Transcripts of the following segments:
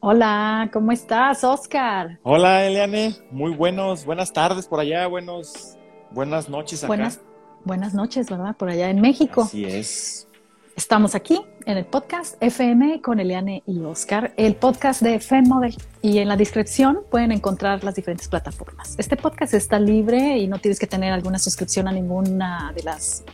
Hola, ¿cómo estás, Oscar? Hola, Eliane. Muy buenos, buenas tardes por allá, buenos, buenas noches acá. Buenas, buenas noches, ¿verdad? Por allá en México. Así es. Estamos aquí en el podcast FM con Eliane y Oscar, el podcast de FM Model. Y en la descripción pueden encontrar las diferentes plataformas. Este podcast está libre y no tienes que tener alguna suscripción a ninguna de las,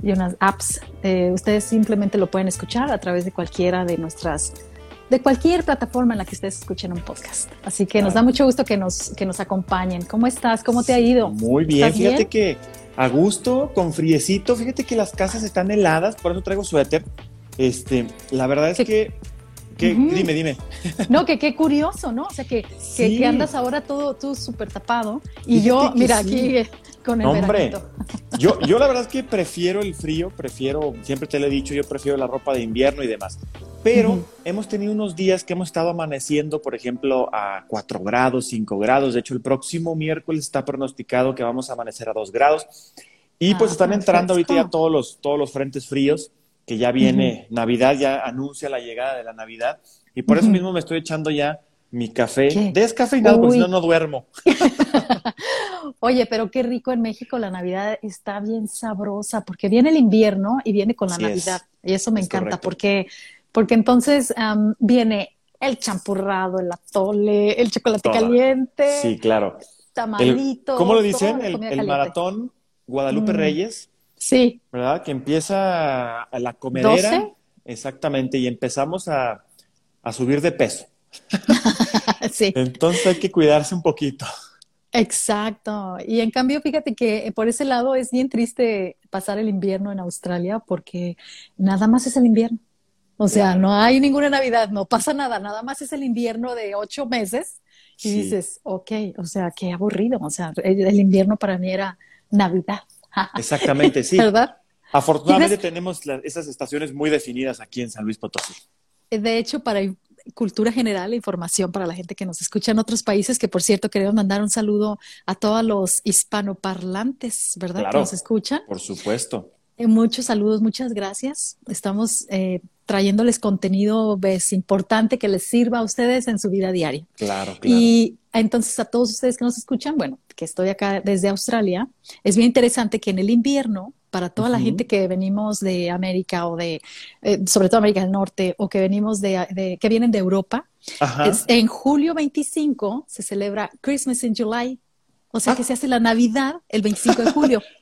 de unas apps. Eh, ustedes simplemente lo pueden escuchar a través de cualquiera de nuestras de cualquier plataforma en la que ustedes escuchen un podcast. Así que nos da mucho gusto que nos, que nos acompañen. ¿Cómo estás? ¿Cómo te ha ido? Muy bien, fíjate que a gusto, con friecito, fíjate que las casas están heladas, por eso traigo suéter. Este, la verdad es que Dime, dime. No, que qué curioso, ¿no? O sea, que, que, andas ahora todo tú súper tapado y yo, mira, aquí con el Hombre, yo, yo la verdad es que prefiero el frío, prefiero, siempre te lo he dicho, yo prefiero la ropa de invierno y demás. Pero hemos tenido unos días que hemos estado amaneciendo, por ejemplo, a 4 grados, 5 grados. De hecho, el próximo miércoles está pronosticado que vamos a amanecer a 2 grados. Y pues ah, están entrando ahorita ya todos los, todos los frentes fríos, que ya viene Navidad, ya anuncia la llegada de la Navidad. Y por eso mismo me estoy echando ya mi café descafeinado, porque si no, no duermo. Oye, pero qué rico en México la Navidad está bien sabrosa, porque viene el invierno y viene con la Navidad. Y eso me encanta, porque porque entonces viene el champurrado, el atole, el chocolate caliente. Sí, claro. Tamalito. ¿Cómo lo dicen? El, maratón Guadalupe mm. Reyes. Sí. ¿Verdad? Que empieza a la comedera. Exactamente, y empezamos a, a subir de peso. sí. Entonces hay que cuidarse un poquito. Exacto. Y en cambio, fíjate que por ese lado es bien triste pasar el invierno en Australia porque nada más es el invierno. O sea, no hay ninguna Navidad, no pasa nada, nada más es el invierno de ocho meses y dices, ok, o sea, qué aburrido, o sea, el, invierno para mí era Navidad. Exactamente, sí. ¿Verdad? Afortunadamente tenemos esas estaciones muy definidas aquí en San Luis Potosí. De hecho, para cultura general, información para la gente que nos escucha en otros países, que por cierto queremos mandar un saludo a todos los hispanoparlantes, ¿verdad? que nos escuchan. Por supuesto. Eh, muchos saludos, muchas gracias. Estamos eh, trayéndoles contenido ves, importante que les sirva a ustedes en su vida diaria. Claro, claro. Y entonces a todos ustedes que nos escuchan, bueno, que estoy acá desde Australia, es bien interesante que en el invierno, para toda la gente que venimos de América o de, eh, sobre todo América del Norte, o que venimos de, que vienen de Europa, en julio 25 se celebra Christmas in July, o sea que ah. se hace la Navidad el 25 de julio.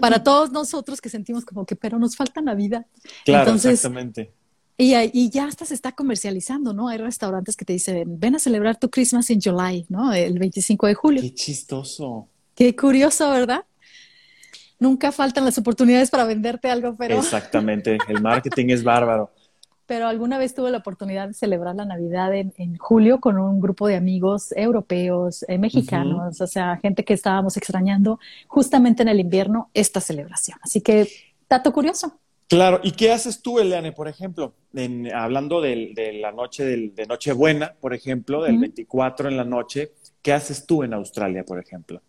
Para todos nosotros que sentimos como que, pero nos falta Navidad. Claro, exactamente. Y, y, ya hasta se está comercializando, ¿no? Hay restaurantes que te dicen, ven a celebrar tu Christmas in July, ¿no? El 25 de julio. Qué chistoso. Qué curioso, ¿verdad? Nunca faltan las oportunidades para venderte algo, pero... Exactamente, el marketing es bárbaro pero alguna vez tuve la oportunidad de celebrar la Navidad en, julio con un grupo de amigos europeos, eh, mexicanos, o sea, gente que estábamos extrañando justamente en el invierno esta celebración. Así que, dato curioso. Claro, ¿y qué haces tú, Eliane, por ejemplo? hablando de la noche de Nochebuena, por ejemplo, del 24 en la noche, ¿qué haces tú en Australia, por ejemplo?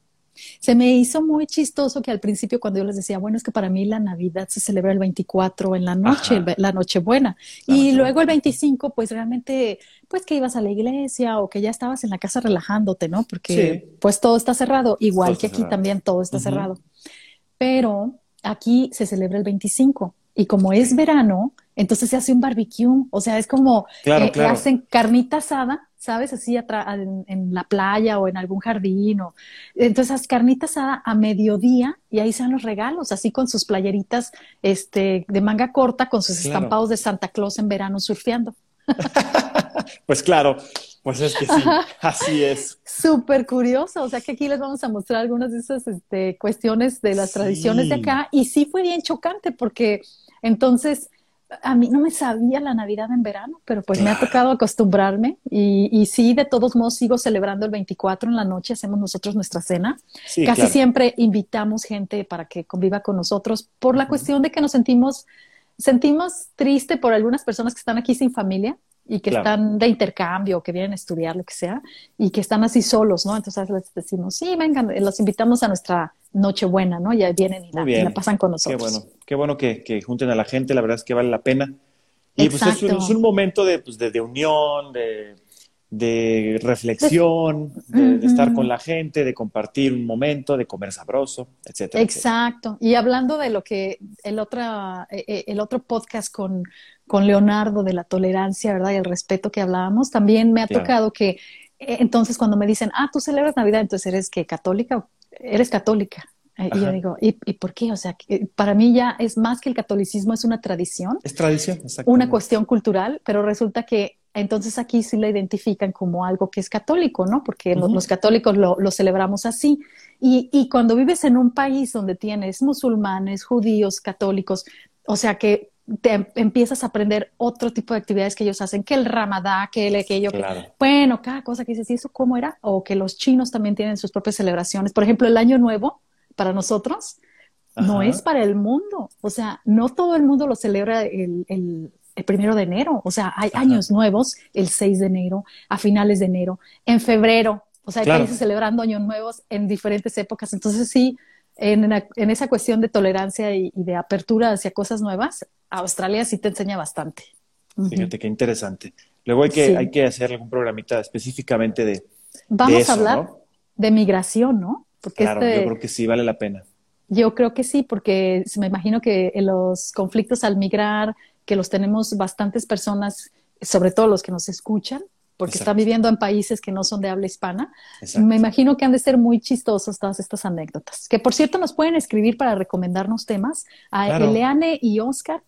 Se me hizo muy chistoso que al principio cuando yo les decía, bueno, es que para mí la Navidad se celebra el 24 en la noche, la Nochebuena. y luego el 25, pues realmente, pues que ibas a la iglesia o que ya estabas en la casa relajándote, ¿no? Porque pues todo está cerrado, igual que aquí también todo está cerrado. Pero aquí se celebra el 25 y como es verano, entonces se hace un barbecue, o sea, es como claro, eh, hacen carnita asada ¿sabes? Así en, la playa o en algún jardín. O... Entonces, carnitas a, a mediodía y ahí se dan los regalos, así con sus playeritas este, de manga corta, con sus estampados de Santa Claus en verano surfeando. pues claro, pues es que sí, así es. Súper curioso, o sea que aquí les vamos a mostrar algunas de esas este, cuestiones de las tradiciones de acá y sí fue bien chocante porque entonces a mí no me sabía la Navidad en verano, pero pues me ha tocado acostumbrarme y, y, sí, de todos modos sigo celebrando el 24 en la noche, hacemos nosotros nuestra cena. Casi siempre invitamos gente para que conviva con nosotros. Por la cuestión de que nos sentimos, sentimos triste por algunas personas que están aquí sin familia y que están de intercambio, que vienen a estudiar, lo que sea, y que están así solos, ¿no? Entonces les decimos, sí, vengan, los invitamos a nuestra Nochebuena, ¿no? Ya vienen y la, pasan con nosotros. Qué bueno, qué bueno que, junten a la gente, la verdad es que vale la pena. Y pues es un, es un, momento de, pues, de, de unión, de, de reflexión, de, estar con la gente, de compartir un momento, de comer sabroso, etcétera. Exacto. Y hablando de lo que el, otra, e, e, el otro podcast con, con Leonardo de la tolerancia, ¿verdad? Y el respeto que hablábamos, también me ha tocado que e, entonces cuando me dicen, ah, tú celebras Navidad, entonces eres que católica, eres católica. Y yo digo, ¿y, ¿y, por qué? O sea, para mí ya es más que el catolicismo, es una tradición. Es tradición, exacto. Una cuestión cultural, pero resulta que entonces aquí sí la identifican como algo que es católico, ¿no? Porque los, católicos lo, celebramos así. Y, cuando vives en un país donde tienes musulmanes, judíos, católicos, o sea que te empiezas a aprender otro tipo de actividades que ellos hacen, que el ramadá, que el aquello, bueno, cada cosa que dices, ¿y eso cómo era? O que los chinos también tienen sus propias celebraciones. Por ejemplo, el Año Nuevo, para nosotros, no es para el mundo. O sea, no todo el mundo lo celebra el, el primero de enero. O sea, hay años nuevos el 6 de enero, a finales de enero, en febrero. O sea, hay países celebrando años nuevos en diferentes épocas. Entonces, sí, en, en esa cuestión de tolerancia y, de apertura hacia cosas nuevas, Australia sí te enseña bastante. Fíjate qué interesante. Luego hay que, hay que hacer algún programita específicamente de. Vamos a hablar de migración, ¿no? Porque claro, este yo creo que sí vale la pena. Yo creo que sí, porque me imagino que los conflictos al migrar, que los tenemos bastantes personas, sobre todo los que nos escuchan, porque están viviendo en países que no son de habla hispana. Me imagino que han de ser muy chistosos todas estas anécdotas. Que por cierto nos pueden escribir para recomendarnos temas a eleane y oscar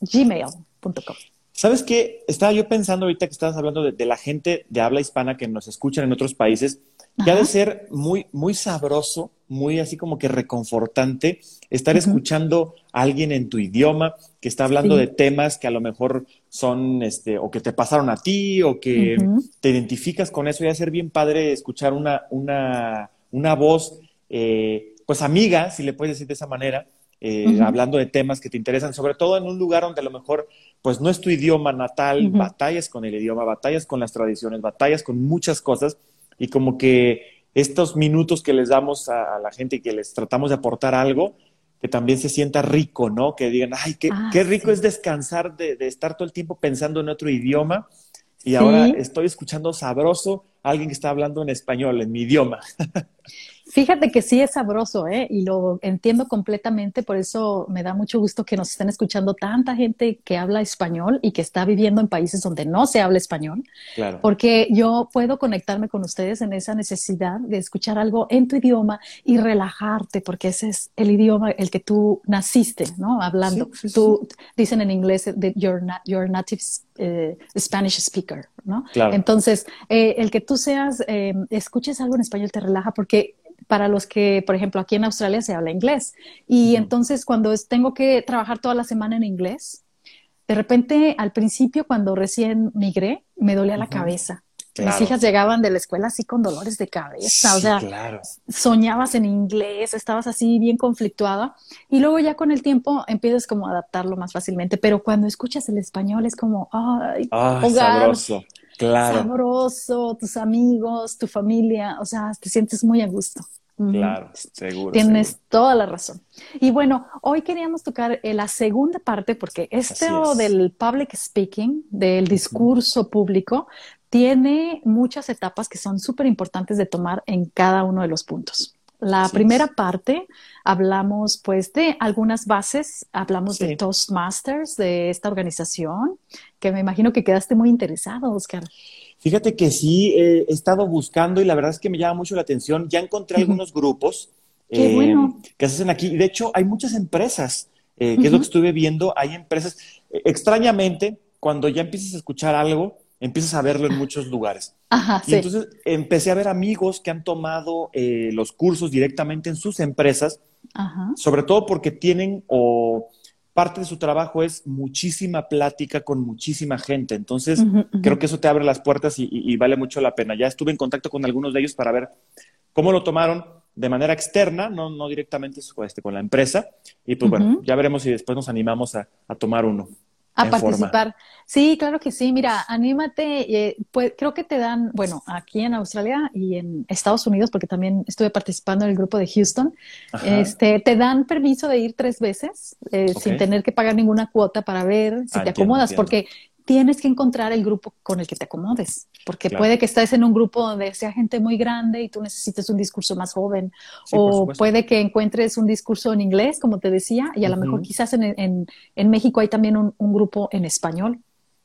gmail.com. ¿Sabes qué? Estaba yo pensando ahorita que estabas hablando de, la gente de habla hispana que nos escuchan en otros países, que ha de ser muy, muy sabroso, muy así como que reconfortante estar escuchando a alguien en tu idioma que está hablando de temas que a lo mejor son, este, o que te pasaron a ti, o que te identificas con eso, y a ser bien padre escuchar una, una, una voz, eh, pues amiga, si le puedes decir de esa manera, eh, hablando de temas que te interesan, sobre todo en un lugar donde a lo mejor pues no es tu idioma natal, batallas con el idioma, batallas con las tradiciones, batallas con muchas cosas y como que estos minutos que les damos a, la gente y que les tratamos de aportar algo, que también se sienta rico, ¿no? Que digan, ay, qué, ah, qué rico es descansar de, de, estar todo el tiempo pensando en otro idioma y ahora estoy escuchando sabroso a alguien que está hablando en español, en mi idioma. Fíjate que sí es sabroso, ¿eh? Y lo entiendo completamente, por eso me da mucho gusto que nos estén escuchando tanta gente que habla español y que está viviendo en países donde no se habla español. Claro. Porque yo puedo conectarme con ustedes en esa necesidad de escuchar algo en tu idioma y relajarte, porque ese es el idioma el que tú naciste, ¿no? Hablando. tú dicen en inglés that you're, not, you're native eh, Spanish speaker, ¿no? Claro. Entonces, eh, el que tú seas, eh, escuches algo en español te relaja porque para los que, por ejemplo, aquí en Australia se habla inglés. Y entonces cuando tengo que trabajar toda la semana en inglés, de repente al principio cuando recién migré, me dolía la cabeza. Mis hijas llegaban de la escuela así con dolores de cabeza, o sea, soñabas en inglés, estabas así bien conflictuada y luego ya con el tiempo empiezas como a adaptarlo más fácilmente, pero cuando escuchas el español es como, ay, sabroso. Claro. Sabroso, tus amigos, tu familia, o sea, te sientes muy a gusto. Claro, seguro. Tienes toda la razón. Y bueno, hoy queríamos tocar eh, la segunda parte porque esto del public speaking, del discurso público, tiene muchas etapas que son súper importantes de tomar en cada uno de los puntos. La primera parte hablamos pues de algunas bases, hablamos de Toastmasters, de esta organización, que me imagino que quedaste muy interesado, Oscar. Fíjate que sí, he estado buscando y la verdad es que me llama mucho la atención. Ya encontré algunos grupos eh, que se hacen aquí. De hecho, hay muchas empresas, eh, que es lo que estuve viendo. Hay empresas, eh, extrañamente, cuando ya empiezas a escuchar algo, empiezas a verlo en muchos lugares. y entonces empecé a ver amigos que han tomado eh, los cursos directamente en sus empresas, sobre todo porque tienen o parte de su trabajo es muchísima plática con muchísima gente. Entonces, creo que eso te abre las puertas y, vale mucho la pena. Ya estuve en contacto con algunos de ellos para ver cómo lo tomaron de manera externa, no, no directamente este, con la empresa. Y pues bueno, ya veremos si después nos animamos a tomar uno. A participar. Sí, claro que sí. Mira, anímate. Eh, pues, creo que te dan, bueno, aquí en Australia y en Estados Unidos, porque también estuve participando en el grupo de Houston, este, te dan permiso de ir tres veces eh, sin tener que pagar ninguna cuota para ver si ah, te acomodas, porque tienes que encontrar el grupo con el que te acomodes, porque puede que estés en un grupo donde sea gente muy grande y tú necesites un discurso más joven, o puede que encuentres un discurso en inglés, como te decía, y a lo mejor quizás en, en, México hay también un, grupo en español.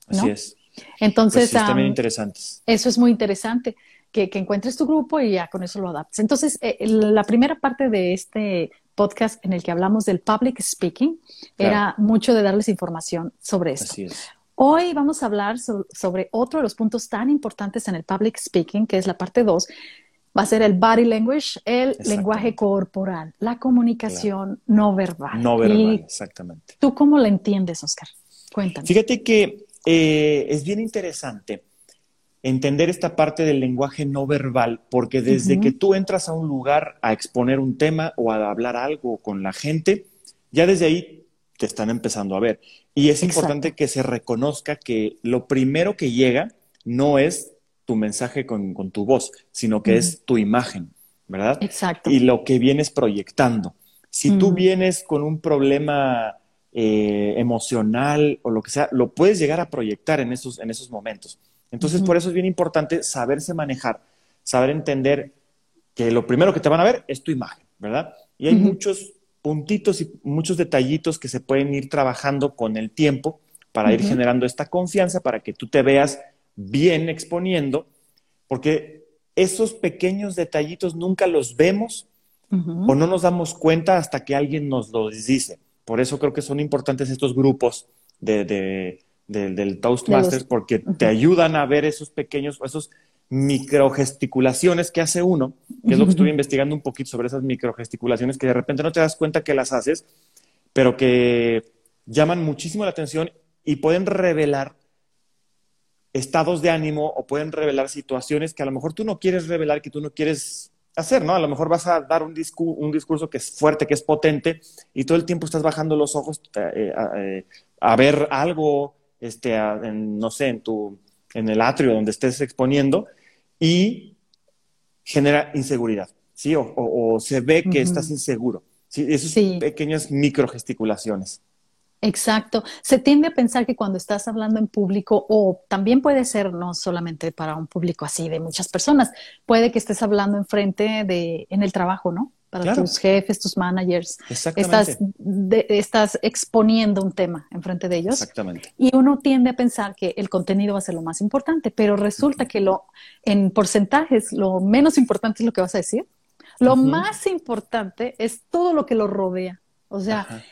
¿no? Así es. Entonces, pues también interesantes. Eso es muy interesante. Que, que, encuentres tu grupo y ya con eso lo adaptes. Entonces, eh, la primera parte de este podcast en el que hablamos del public speaking era mucho de darles información sobre esto. Así es. Hoy vamos a hablar sobre otro de los puntos tan importantes en el public speaking, que es la parte 2. Va a ser el body language, el lenguaje corporal, la comunicación no verbal. No verbal, exactamente. ¿Tú cómo la entiendes, Oscar? Cuéntame. Fíjate que eh, es bien interesante entender esta parte del lenguaje no verbal, porque desde que tú entras a un lugar a exponer un tema o a hablar algo con la gente, ya desde ahí te están empezando a ver. Y es importante que se reconozca que lo primero que llega no es tu mensaje con, tu voz, sino que es tu imagen, ¿verdad? Exacto. Y lo que vienes proyectando. Si tú vienes con un problema eh, emocional o lo que sea, lo puedes llegar a proyectar en esos, en esos momentos. Entonces, por eso es bien importante saberse manejar, saber entender que lo primero que te van a ver es tu imagen, ¿verdad? Y hay muchos puntitos y muchos detallitos que se pueden ir trabajando con el tiempo para ir generando esta confianza, para que tú te veas bien exponiendo, porque esos pequeños detallitos nunca los vemos o no nos damos cuenta hasta que alguien nos los dice. Por eso creo que son importantes estos grupos de, del Toastmasters, porque te ayudan a ver esos pequeños, esos microgesticulaciones que hace uno, que es lo que estuve investigando un poquito sobre esas microgesticulaciones que de repente no te das cuenta que las haces, pero que llaman muchísimo la atención y pueden revelar estados de ánimo o pueden revelar situaciones que a lo mejor tú no quieres revelar, que tú no quieres hacer, ¿no? A lo mejor vas a dar un, un discurso que es fuerte, que es potente, y todo el tiempo estás bajando los ojos eh, eh, a, ver algo, este, no sé, en tu, en el atrio donde estés exponiendo, y genera inseguridad, ¿sí? O, se ve que estás inseguro. ¿sí? Esas pequeñas microgesticulaciones. Exacto. Se tiende a pensar que cuando estás hablando en público, o también puede ser no solamente para un público así de muchas personas, puede que estés hablando enfrente de, en el trabajo, ¿no? Para tus jefes, tus managers. Estás, estás exponiendo un tema enfrente de ellos. Exactamente. Y uno tiende a pensar que el contenido va a ser lo más importante, pero resulta que lo, en porcentajes, lo menos importante es lo que vas a decir. Lo más importante es todo lo que lo rodea. O sea,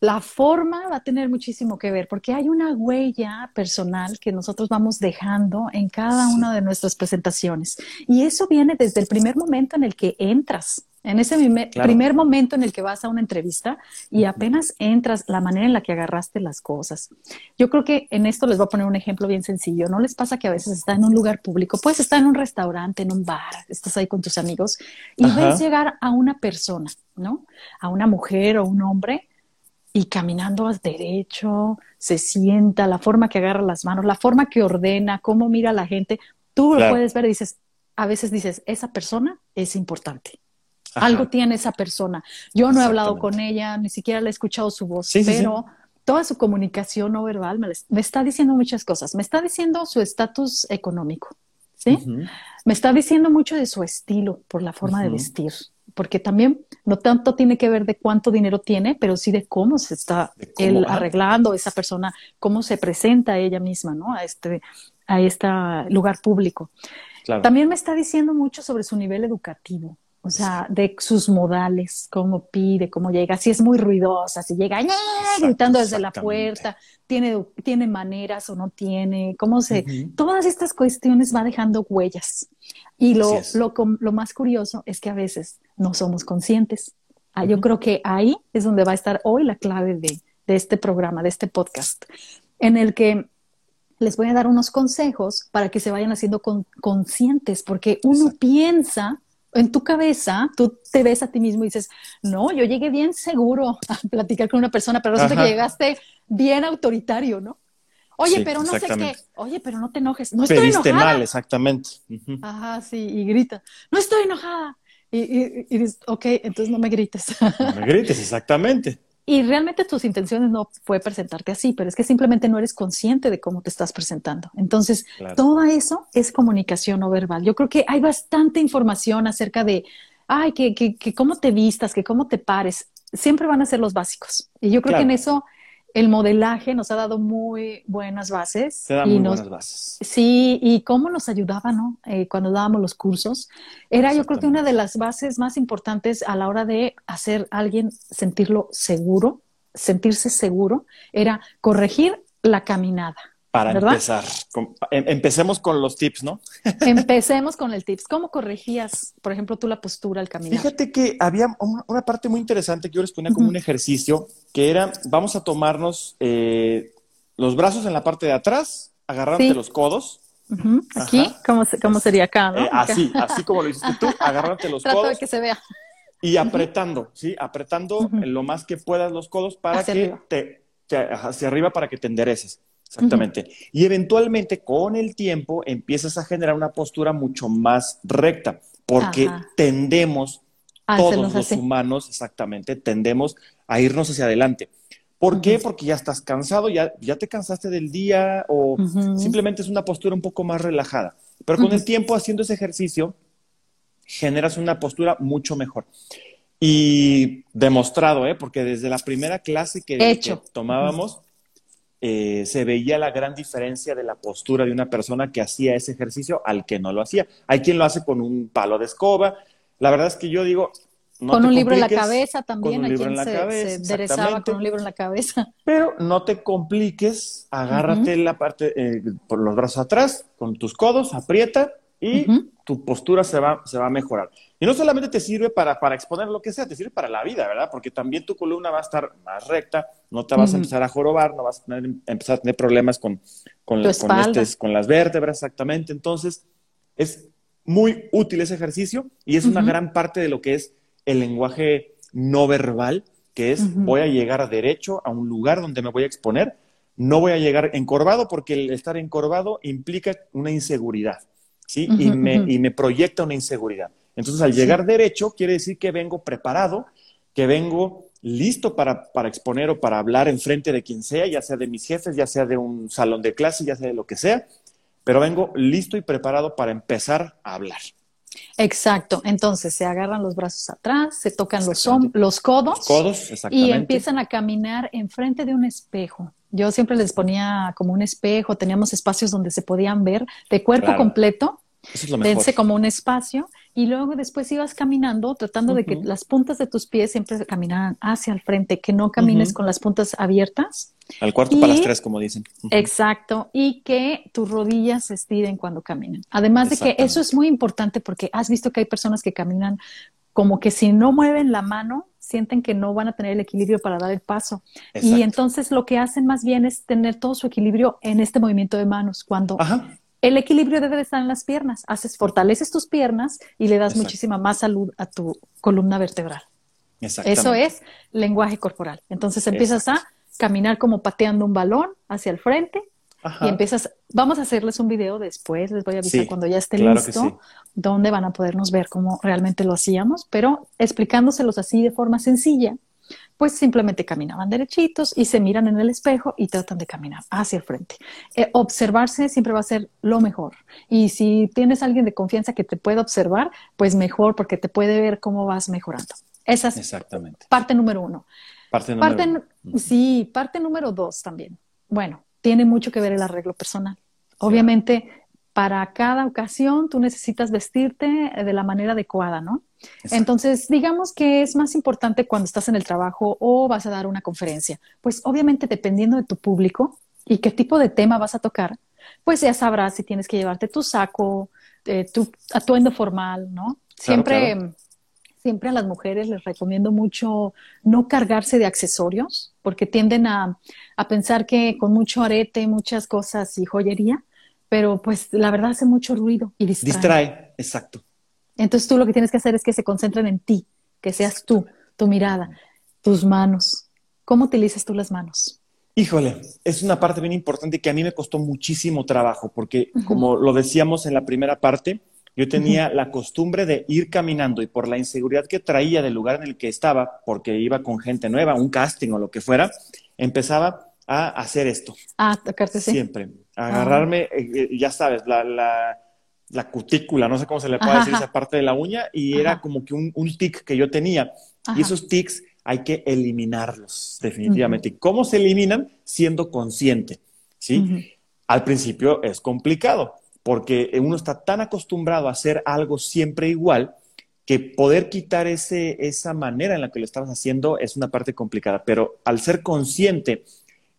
la forma va a tener muchísimo que ver porque hay una huella personal que nosotros vamos dejando en cada una de nuestras presentaciones. Y eso viene desde el primer momento en el que entras en ese primer momento en el que vas a una entrevista y apenas entras, la manera en la que agarraste las cosas. Yo creo que en esto les voy a poner un ejemplo bien sencillo. ¿No les pasa que a veces estás en un lugar público, puedes estar en un restaurante, en un bar, estás ahí con tus amigos y ves llegar a una persona, ¿no? A una mujer o un hombre y caminando a derecho, se sienta, la forma que agarra las manos, la forma que ordena, cómo mira a la gente, tú lo puedes ver y dices, a veces dices, esa persona es importante. Algo tiene esa persona. Yo no he hablado con ella, ni siquiera le he escuchado su voz, pero toda su comunicación no verbal me, está diciendo muchas cosas. Me está diciendo su estatus económico, ¿sí? Me está diciendo mucho de su estilo por la forma de vestir, porque también no tanto tiene que ver de cuánto dinero tiene, pero sí de cómo se está él arreglando esa persona, cómo se presenta ella misma, ¿no? A este, a este lugar público. También me está diciendo mucho sobre su nivel educativo. O sea, de sus modales, cómo pide, cómo llega, si es muy ruidosa, si llega gritando desde la puerta, tiene, tiene maneras o no tiene, cómo se... Todas estas cuestiones va dejando huellas. Y lo, lo, lo, más curioso es que a veces no somos conscientes. Ah, yo creo que ahí es donde va a estar hoy la clave de, de este programa, de este podcast, en el que les voy a dar unos consejos para que se vayan haciendo conscientes, porque uno piensa en tu cabeza, tú te ves a ti mismo y dices, no, yo llegué bien seguro a platicar con una persona, pero resulta que llegaste bien autoritario, ¿no? Oye, pero no sé qué. Oye, pero no te enojes. No estoy Pediste mal, exactamente. Ajá, sí, y grita. No estoy enojada. Y, y, y, ok, entonces no me grites. No me grites, exactamente. Y realmente tus intenciones no fue presentarte así, pero es que simplemente no eres consciente de cómo te estás presentando. Entonces, todo eso es comunicación no verbal. Yo creo que hay bastante información acerca de, ay, que, que, que cómo te vistas, que cómo te pares. Siempre van a ser los básicos. Y yo creo que en eso el modelaje nos ha dado muy buenas bases. Se da muy buenas bases. Sí, y cómo nos ayudaba, ¿no? Eh, cuando dábamos los cursos. Era yo creo que una de las bases más importantes a la hora de hacer a alguien sentirlo seguro, sentirse seguro, era corregir la caminada. Para empezar, em, empecemos con los tips, ¿no? Empecemos con el tips. ¿Cómo corregías, por ejemplo, tú la postura al caminar? Fíjate que había una parte muy interesante que yo les ponía como un ejercicio, que era, vamos a tomarnos eh, los brazos en la parte de atrás, agarrarte los codos. Aquí, ¿Cómo, sería acá, eh, así, así como lo hiciste tú, agarrarte los Trato codos. de que se vea. Y apretando, ¿sí? Apretando lo más que puedas los codos para que te, hacia arriba para que te endereces. Exactamente. Y eventualmente con el tiempo empiezas a generar una postura mucho más recta, porque tendemos, todos los humanos, exactamente, tendemos a irnos hacia adelante. ¿Por qué? Porque ya estás cansado, ya, ya te cansaste del día o simplemente es una postura un poco más relajada. Pero con el tiempo haciendo ese ejercicio, generas una postura mucho mejor. Y demostrado, ¿eh? porque desde la primera clase que, que tomábamos, eh, se veía la gran diferencia de la postura de una persona que hacía ese ejercicio al que no lo hacía. Hay quien lo hace con un palo de escoba. La verdad es que yo digo... con un libro en la cabeza también, hay quien se, enderezaba con un libro en la cabeza. Pero no te compliques, agárrate la parte, eh, por los brazos atrás, con tus codos, aprieta y tu postura se va, se va a mejorar. Y no solamente te sirve para, para exponer lo que sea, te sirve para la vida, ¿verdad? Porque también tu columna va a estar más recta, no te vas a empezar a jorobar, no vas a empezar a tener problemas con, con, este, con, las vértebras, exactamente. Entonces, es muy útil ese ejercicio y es una gran parte de lo que es el lenguaje no verbal, que es voy a llegar derecho a un lugar donde me voy a exponer, no voy a llegar encorvado porque el estar encorvado implica una inseguridad. ¿sí? y, me, y, me, proyecta una inseguridad. Entonces, al llegar derecho, quiere decir que vengo preparado, que vengo listo para, para exponer o para hablar en frente de quien sea, ya sea de mis jefes, ya sea de un salón de clase, ya sea de lo que sea, pero vengo listo y preparado para empezar a hablar. Exacto. Entonces se agarran los brazos atrás, se tocan los, los codos, los codos y empiezan a caminar enfrente de un espejo. Yo siempre les ponía como un espejo, teníamos espacios donde se podían ver de cuerpo completo, dense como un espacio, y luego después ibas caminando tratando de que las puntas de tus pies siempre caminaran hacia el frente, que no camines con las puntas abiertas. Al cuarto para las tres, como dicen. Exacto, y que tus rodillas se estiren cuando caminen. Además de que eso es muy importante porque has visto que hay personas que caminan como que si no mueven la mano, sienten que no van a tener el equilibrio para dar el paso. Y entonces lo que hacen más bien es tener todo su equilibrio en este movimiento de manos, cuando el equilibrio debe de estar en las piernas. Haces, fortaleces tus piernas y le das muchísima más salud a tu columna vertebral. Eso es lenguaje corporal. Entonces empiezas a caminar como pateando un balón hacia el frente y empiezas, vamos a hacerles un video después, les voy a avisar cuando ya esté listo, donde van a podernos ver cómo realmente lo hacíamos, pero explicándoselos así de forma sencilla, pues simplemente caminaban derechitos y se miran en el espejo y tratan de caminar hacia el frente. Eh, observarse siempre va a ser lo mejor. Y si tienes alguien de confianza que te pueda observar, pues mejor porque te puede ver cómo vas mejorando. Esa es Exactamente. parte número uno. Parte número uno. Sí, parte número dos también. Bueno, tiene mucho que ver el arreglo personal. Obviamente, para cada ocasión tú necesitas vestirte de la manera adecuada, ¿no? Entonces, digamos que es más importante cuando estás en el trabajo o vas a dar una conferencia. Pues obviamente dependiendo de tu público y qué tipo de tema vas a tocar, pues ya sabrás si tienes que llevarte tu saco, eh, tu atuendo formal, ¿no? Siempre siempre a las mujeres les recomiendo mucho no cargarse de accesorios, porque tienden a, pensar que con mucho arete, muchas cosas y joyería, pero pues la verdad hace mucho ruido y distrae. Distrae, exacto. Entonces tú lo que tienes que hacer es que se concentren en ti, que seas tú, tu mirada, tus manos. ¿Cómo utilizas tú las manos? Híjole, es una parte bien importante que a mí me costó muchísimo trabajo, porque como lo decíamos en la primera parte, yo tenía la costumbre de ir caminando y por la inseguridad que traía del lugar en el que estaba, porque iba con gente nueva, un casting o lo que fuera, empezaba a hacer esto. Ah, tocarte Siempre. Agarrarme, eh, eh, ya sabes, la, la, cutícula, no sé cómo se le puede decir esa parte de la uña, y era como que un, un tic que yo tenía. Y esos tics hay que eliminarlos, definitivamente. ¿Y cómo se eliminan? Siendo consciente, ¿sí? Al principio es complicado, porque uno está tan acostumbrado a hacer algo siempre igual que poder quitar ese, esa manera en la que lo estabas haciendo es una parte complicada, pero al ser consciente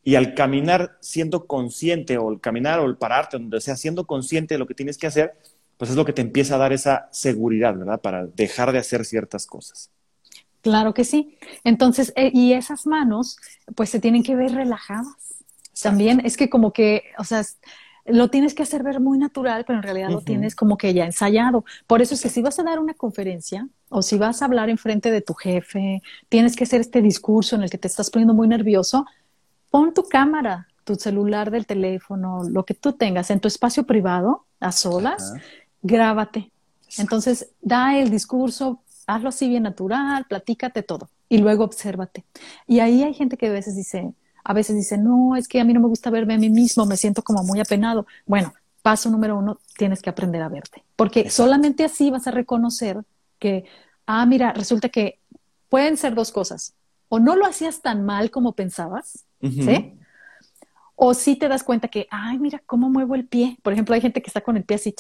y al caminar siendo consciente o el caminar o el pararte donde sea siendo consciente de lo que tienes que hacer, pues es lo que te empieza a dar esa seguridad, ¿verdad? Para dejar de hacer ciertas cosas. Claro que sí. Entonces, eh, y esas manos, pues se tienen que ver relajadas. También es que como que, o sea, lo tienes que hacer ver muy natural, pero en realidad lo tienes como que ya ensayado. Por eso es que si vas a dar una conferencia o si vas a hablar en frente de tu jefe, tienes que hacer este discurso en el que te estás poniendo muy nervioso, pon tu cámara, tu celular del teléfono, lo que tú tengas en tu espacio privado, a solas, grábate. Entonces, da el discurso, hazlo así bien natural, platícate todo y luego obsérvate. Y ahí hay gente que a veces dice, a veces dice, no, es que a mí no me gusta verme a mí mismo, me siento como muy apenado. Bueno, paso número uno, tienes que aprender a verte, porque solamente así vas a reconocer que, ah, mira, resulta que pueden ser dos cosas. O no lo hacías tan mal como pensabas, ¿sí? O sí te das cuenta que, ay, mira cómo muevo el pie. Por ejemplo, hay gente que está con el pie así,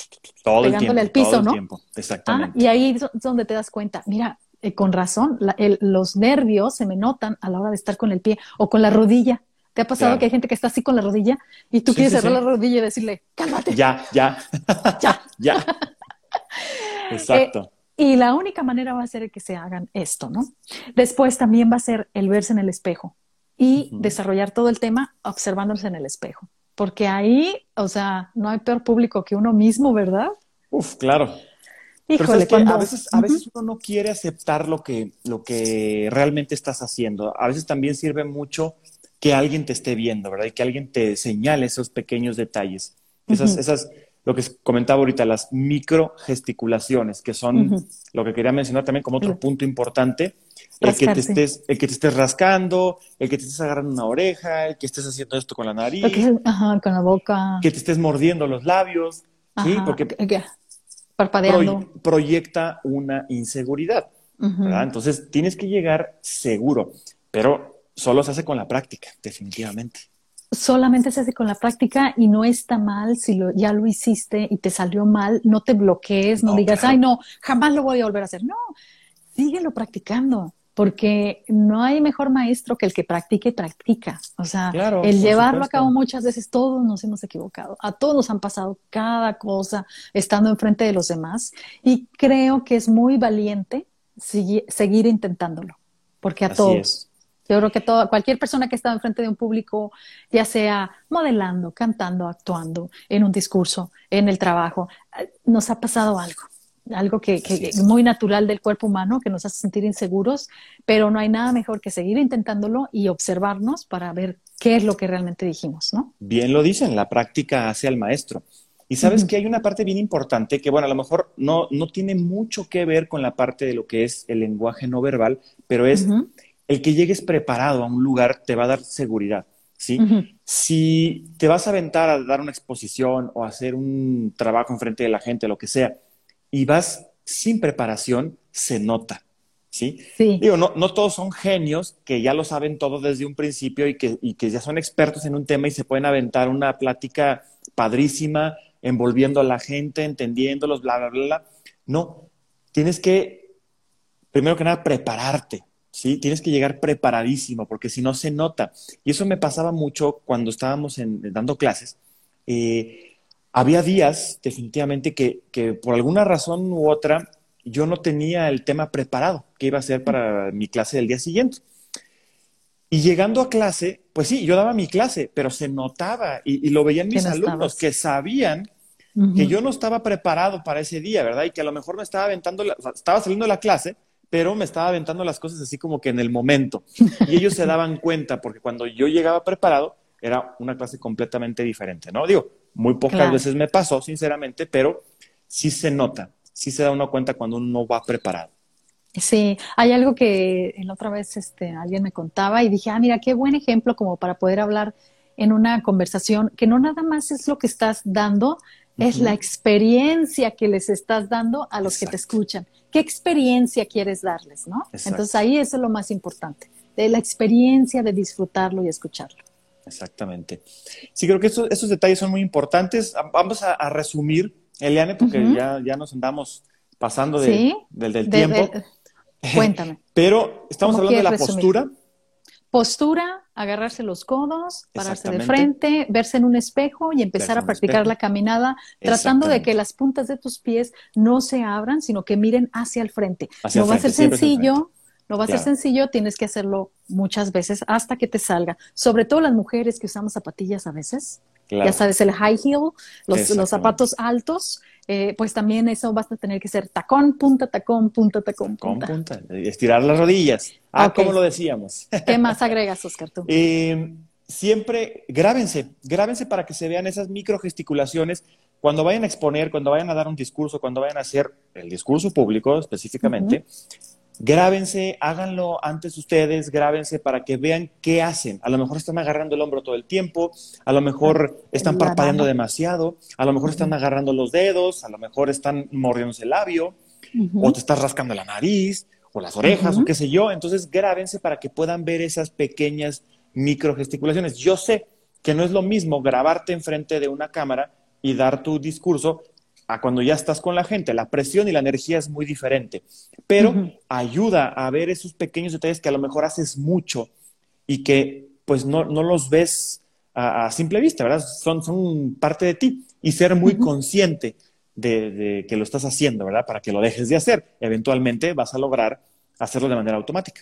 pegándole al piso, todo el ¿no? Tiempo. Exactamente. Ah, y ahí es donde te das cuenta, mira, eh, con razón, los nervios se me notan a la hora de estar con el pie o con la rodilla. ¿Te ha pasado que hay gente que está así con la rodilla y tú quieres cerrar la rodilla y decirle, cálmate? Ya, ya. ya. ya. Exacto. Eh, y la única manera va a ser que se hagan esto, ¿no? Después también va a ser el verse en el espejo y desarrollar todo el tema observándose en el espejo. Porque ahí, o sea, no hay peor público que uno mismo, ¿verdad? Uf, claro. Híjole, a veces, a veces uno no quiere aceptar lo que, lo que realmente estás haciendo. A veces también sirve mucho que alguien te esté viendo, ¿verdad? Y que alguien te señale esos pequeños detalles. Esas, esas, lo que comentaba ahorita, las micro gesticulaciones, que son lo que quería mencionar también como otro punto importante, el que, te estés, el que te estés rascando, el que te estés agarrando una oreja, el que estés haciendo esto con la nariz, ajá, con la boca, que te estés mordiendo los labios, ¿sí? Porque parpadeando. proyecta una inseguridad, ¿verdad? Entonces tienes que llegar seguro, pero solo se hace con la práctica, definitivamente. Solamente se hace con la práctica y no está mal si lo, ya lo hiciste y te salió mal, no te bloquees, no, digas, ay, no, jamás lo voy a volver a hacer. No, síguelo practicando, porque no hay mejor maestro que el que practique y practica. O sea, el llevarlo a cabo muchas veces, todos nos hemos equivocado, a todos nos han pasado cada cosa estando enfrente de los demás. Y creo que es muy valiente seguir, intentándolo, porque a todos. Yo creo que todo, cualquier persona que está enfrente de un público, ya sea modelando, cantando, actuando, en un discurso, en el trabajo, eh, nos ha pasado algo algo que, es muy natural del cuerpo humano, que nos hace sentir inseguros, pero no hay nada mejor que seguir intentándolo y observarnos para ver qué es lo que realmente dijimos, ¿no? Bien lo dicen, la práctica hace al maestro. Y sabes que hay una parte bien importante que, bueno, a lo mejor no, no tiene mucho que ver con la parte de lo que es el lenguaje no verbal, pero es el que llegues preparado a un lugar te va a dar seguridad. ¿sí? Si te vas a aventar a dar una exposición o hacer un trabajo en frente de la gente, lo que sea, y vas sin preparación, se nota. ¿Sí? sí. Digo, no, no todos son genios que ya lo saben todo desde un principio y que, y que ya son expertos en un tema y se pueden aventar una plática padrísima, envolviendo a la gente, entendiéndolos, bla, bla, bla, bla. No, tienes que, primero que nada, prepararte, ¿sí? Tienes que llegar preparadísimo, porque si no se nota. Y eso me pasaba mucho cuando estábamos dando clases. Eh, había días definitivamente que, que, por alguna razón u otra yo no tenía el tema preparado que iba a ser para mi clase del día siguiente. Y llegando a clase, pues sí, yo daba mi clase, pero se notaba y, lo veían mis alumnos que sabían que yo no estaba preparado para ese día, ¿verdad? Y que a lo mejor me estaba aventando, estaba saliendo de la clase, pero me estaba aventando las cosas así como que en el momento. Y ellos se daban cuenta, porque cuando yo llegaba preparado, era una clase completamente diferente, ¿no? Digo, muy pocas veces me pasó, sinceramente, pero sí se nota, sí se da uno cuenta cuando uno va preparado. Sí, hay algo que la otra vez este, alguien me contaba y dije, ah, mira, qué buen ejemplo como para poder hablar en una conversación, que no nada más es lo que estás dando, es la experiencia que les estás dando a los que te escuchan. ¿Qué experiencia quieres darles, no? Entonces ahí eso es lo más importante, de la experiencia de disfrutarlo y escucharlo. Exactamente. Sí, creo que esos, detalles son muy importantes. Vamos a, resumir, Eliane, porque ya, ya nos andamos pasando del, tiempo. cuéntame. Pero estamos hablando de la postura. Postura, agarrarse los codos, pararse de frente, verse en un espejo y empezar a practicar la caminada, tratando de que las puntas de tus pies no se abran, sino que miren hacia el frente. no va a ser sencillo, no va a ser sencillo, tienes que hacerlo muchas veces hasta que te salga. Sobre todo las mujeres que usamos zapatillas a veces. Ya sabes, el high heel, los, los zapatos altos, eh, pues también eso vas a tener que ser tacón, punta, tacón, punta, tacón, punta. punta. Estirar las rodillas. Ah, como lo decíamos. ¿Qué más agregas, Oscar, tú? Eh, siempre grábense, grábense para que se vean esas microgesticulaciones cuando vayan a exponer, cuando vayan a dar un discurso, cuando vayan a hacer el discurso público específicamente grábense, háganlo antes ustedes, grábense para que vean qué hacen. A lo mejor están agarrando el hombro todo el tiempo, a lo mejor están parpadeando demasiado, a lo mejor están agarrando los dedos, a lo mejor están mordiéndose el labio, o te estás rascando la nariz, o las orejas, o qué sé yo. Entonces, grábense para que puedan ver esas pequeñas microgesticulaciones. Yo sé que no es lo mismo grabarte enfrente de una cámara y dar tu discurso cuando ya estás con la gente. La presión y la energía es muy diferente, pero ayuda a ver esos pequeños detalles que a lo mejor haces mucho y que pues no, los ves a, simple vista, ¿verdad? Son, son parte de ti y ser muy consciente de, que lo estás haciendo, ¿verdad? Para que lo dejes de hacer. Eventualmente vas a lograr hacerlo de manera automática.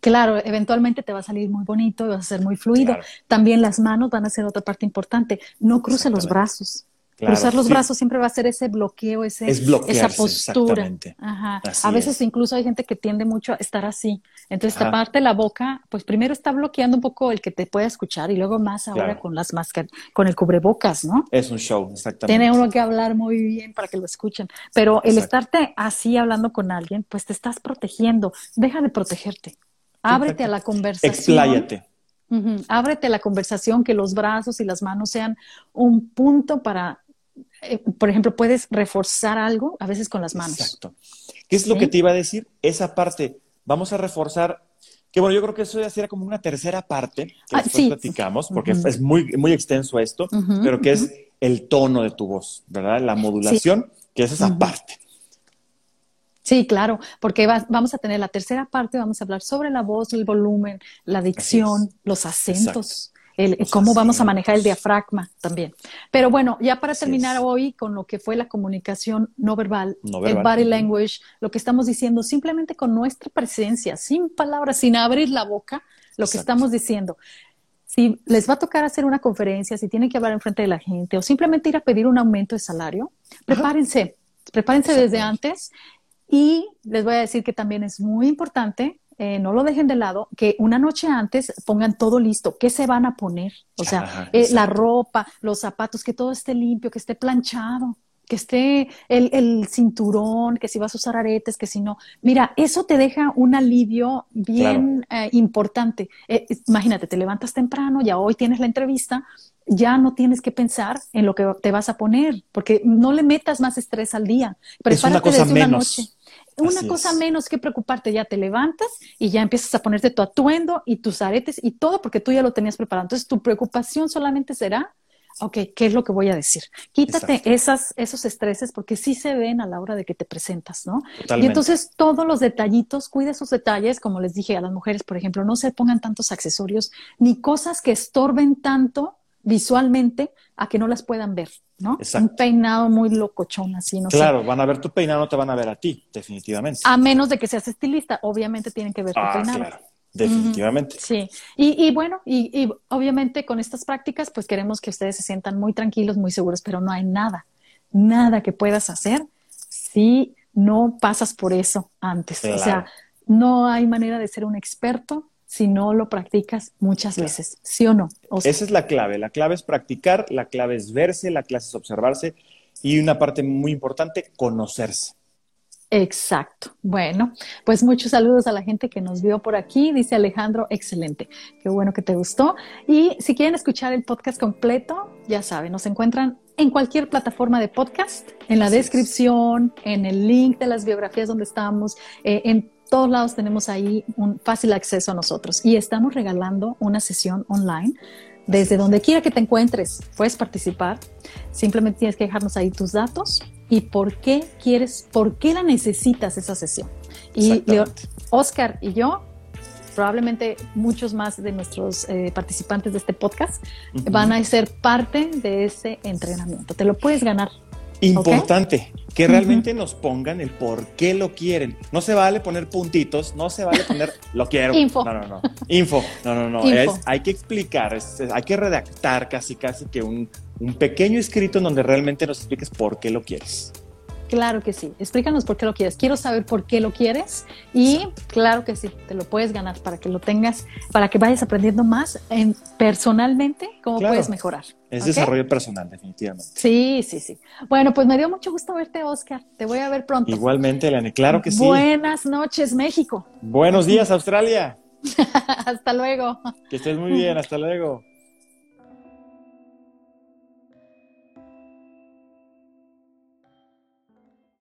Claro, eventualmente te va a salir muy bonito, vas a ser muy fluido. También las manos van a ser otra parte importante. No cruce los brazos. Cruzar los brazos siempre va a ser ese bloqueo, ese, esa postura. Ajá. A veces incluso hay gente que tiende mucho a estar así. Entonces, taparte la boca, pues primero está bloqueando un poco el que te pueda escuchar y luego más ahora con las máscaras, con el cubrebocas, ¿no? Es un show, exactamente. Tiene uno que hablar muy bien para que lo escuchen. Pero el estarte así hablando con alguien, pues te estás protegiendo. Deja de protegerte. Ábrete a la conversación. Expláyate. Ábrete a la conversación, que los brazos y las manos sean un punto para eh, por ejemplo, puedes reforzar algo a veces con las manos. Exacto. ¿Qué es lo que te iba a decir? Esa parte, vamos a reforzar, que bueno, yo creo que eso ya sería como una tercera parte que ah, después platicamos, porque es muy, muy extenso esto, pero que es el tono de tu voz, ¿verdad? La modulación, que es esa parte. Sí, claro, porque vamos a tener la tercera parte, vamos a hablar sobre la voz, el volumen, la dicción, los acentos el, cómo vamos a manejar el diafragma también. Pero bueno, ya para terminar hoy con lo que fue la comunicación no verbal, el body language, lo que estamos diciendo, simplemente con nuestra presencia, sin palabras, sin abrir la boca, lo que estamos diciendo. Si les va a tocar hacer una conferencia, si tienen que hablar en frente de la gente o simplemente ir a pedir un aumento de salario, prepárense, prepárense desde antes. Y les voy a decir que también es muy importante eh, no lo dejen de lado, que una noche antes pongan todo listo, qué se van a poner, o sea, eh, la ropa, los zapatos, que todo esté limpio, que esté planchado, que esté el, cinturón, que si vas a usar aretes, que si no. Mira, eso te deja un alivio bien eh, importante. imagínate, te levantas temprano, ya hoy tienes la entrevista, ya no tienes que pensar en lo que te vas a poner, porque no le metas más estrés al día. Prepárate es una cosa desde menos. una noche una cosa menos que preocuparte, ya te levantas y ya empiezas a ponerte tu atuendo y tus aretes y todo porque tú ya lo tenías preparado. Entonces tu preocupación solamente será, ok, ¿qué es lo que voy a decir? Quítate esas, esos estreses porque sí se ven a la hora de que te presentas, ¿no? Y entonces todos los detallitos, cuida esos detalles, como les dije a las mujeres, por ejemplo, no se pongan tantos accesorios ni cosas que estorben tanto visualmente a que no las puedan ver, ¿no? Un peinado muy locochón así, no Claro, van a ver tu peinado, no te van a ver a ti, definitivamente. A menos de que seas estilista, obviamente tienen que ver tu ah, peinado. Claro. Definitivamente. sí, y, y bueno, y, y, obviamente con estas prácticas, pues queremos que ustedes se sientan muy tranquilos, muy seguros, pero no hay nada, nada que puedas hacer si no pasas por eso antes. O sea, no hay manera de ser un experto si no lo practicas muchas veces, ¿sí o no? Esa es la clave. La clave es practicar, la clave es verse, la clave es observarse y una parte muy importante, conocerse. Exacto. Bueno, pues muchos saludos a la gente que nos vio por aquí. Dice Alejandro, excelente. Qué bueno que te gustó. Y si quieren escuchar el podcast completo, ya saben, nos encuentran en cualquier plataforma de podcast, en la descripción, en el link de las biografías donde estamos, eh, en todos lados tenemos ahí un fácil acceso a nosotros y estamos regalando una sesión online desde donde quiera que te encuentres, puedes participar. Simplemente tienes que dejarnos ahí tus datos y por qué quieres, por qué la necesitas esa sesión. Y Oscar y yo, probablemente muchos más de nuestros eh, participantes de este podcast, van a ser parte de ese entrenamiento. Te lo puedes ganar Importante, que realmente nos pongan el por qué lo quieren. No se vale poner puntitos, no se vale poner lo quiero. Info. No, no, no. Info. No, no, no. Es, hay que explicar, hay que redactar casi, casi que un, un pequeño escrito en donde realmente nos expliques por qué lo quieres. Claro que sí. Explícanos por qué lo quieres. Quiero saber por qué lo quieres y claro que sí, te lo puedes ganar para que lo tengas, para que vayas aprendiendo más en, personalmente cómo puedes mejorar. Es desarrollo personal, definitivamente. Sí, sí, sí. Bueno, pues me dio mucho gusto verte, Oscar. Te voy a ver pronto. Igualmente, Elena, claro que sí. Buenas noches, México. Buenos días, Australia. hasta luego. Que estés muy bien, hasta luego.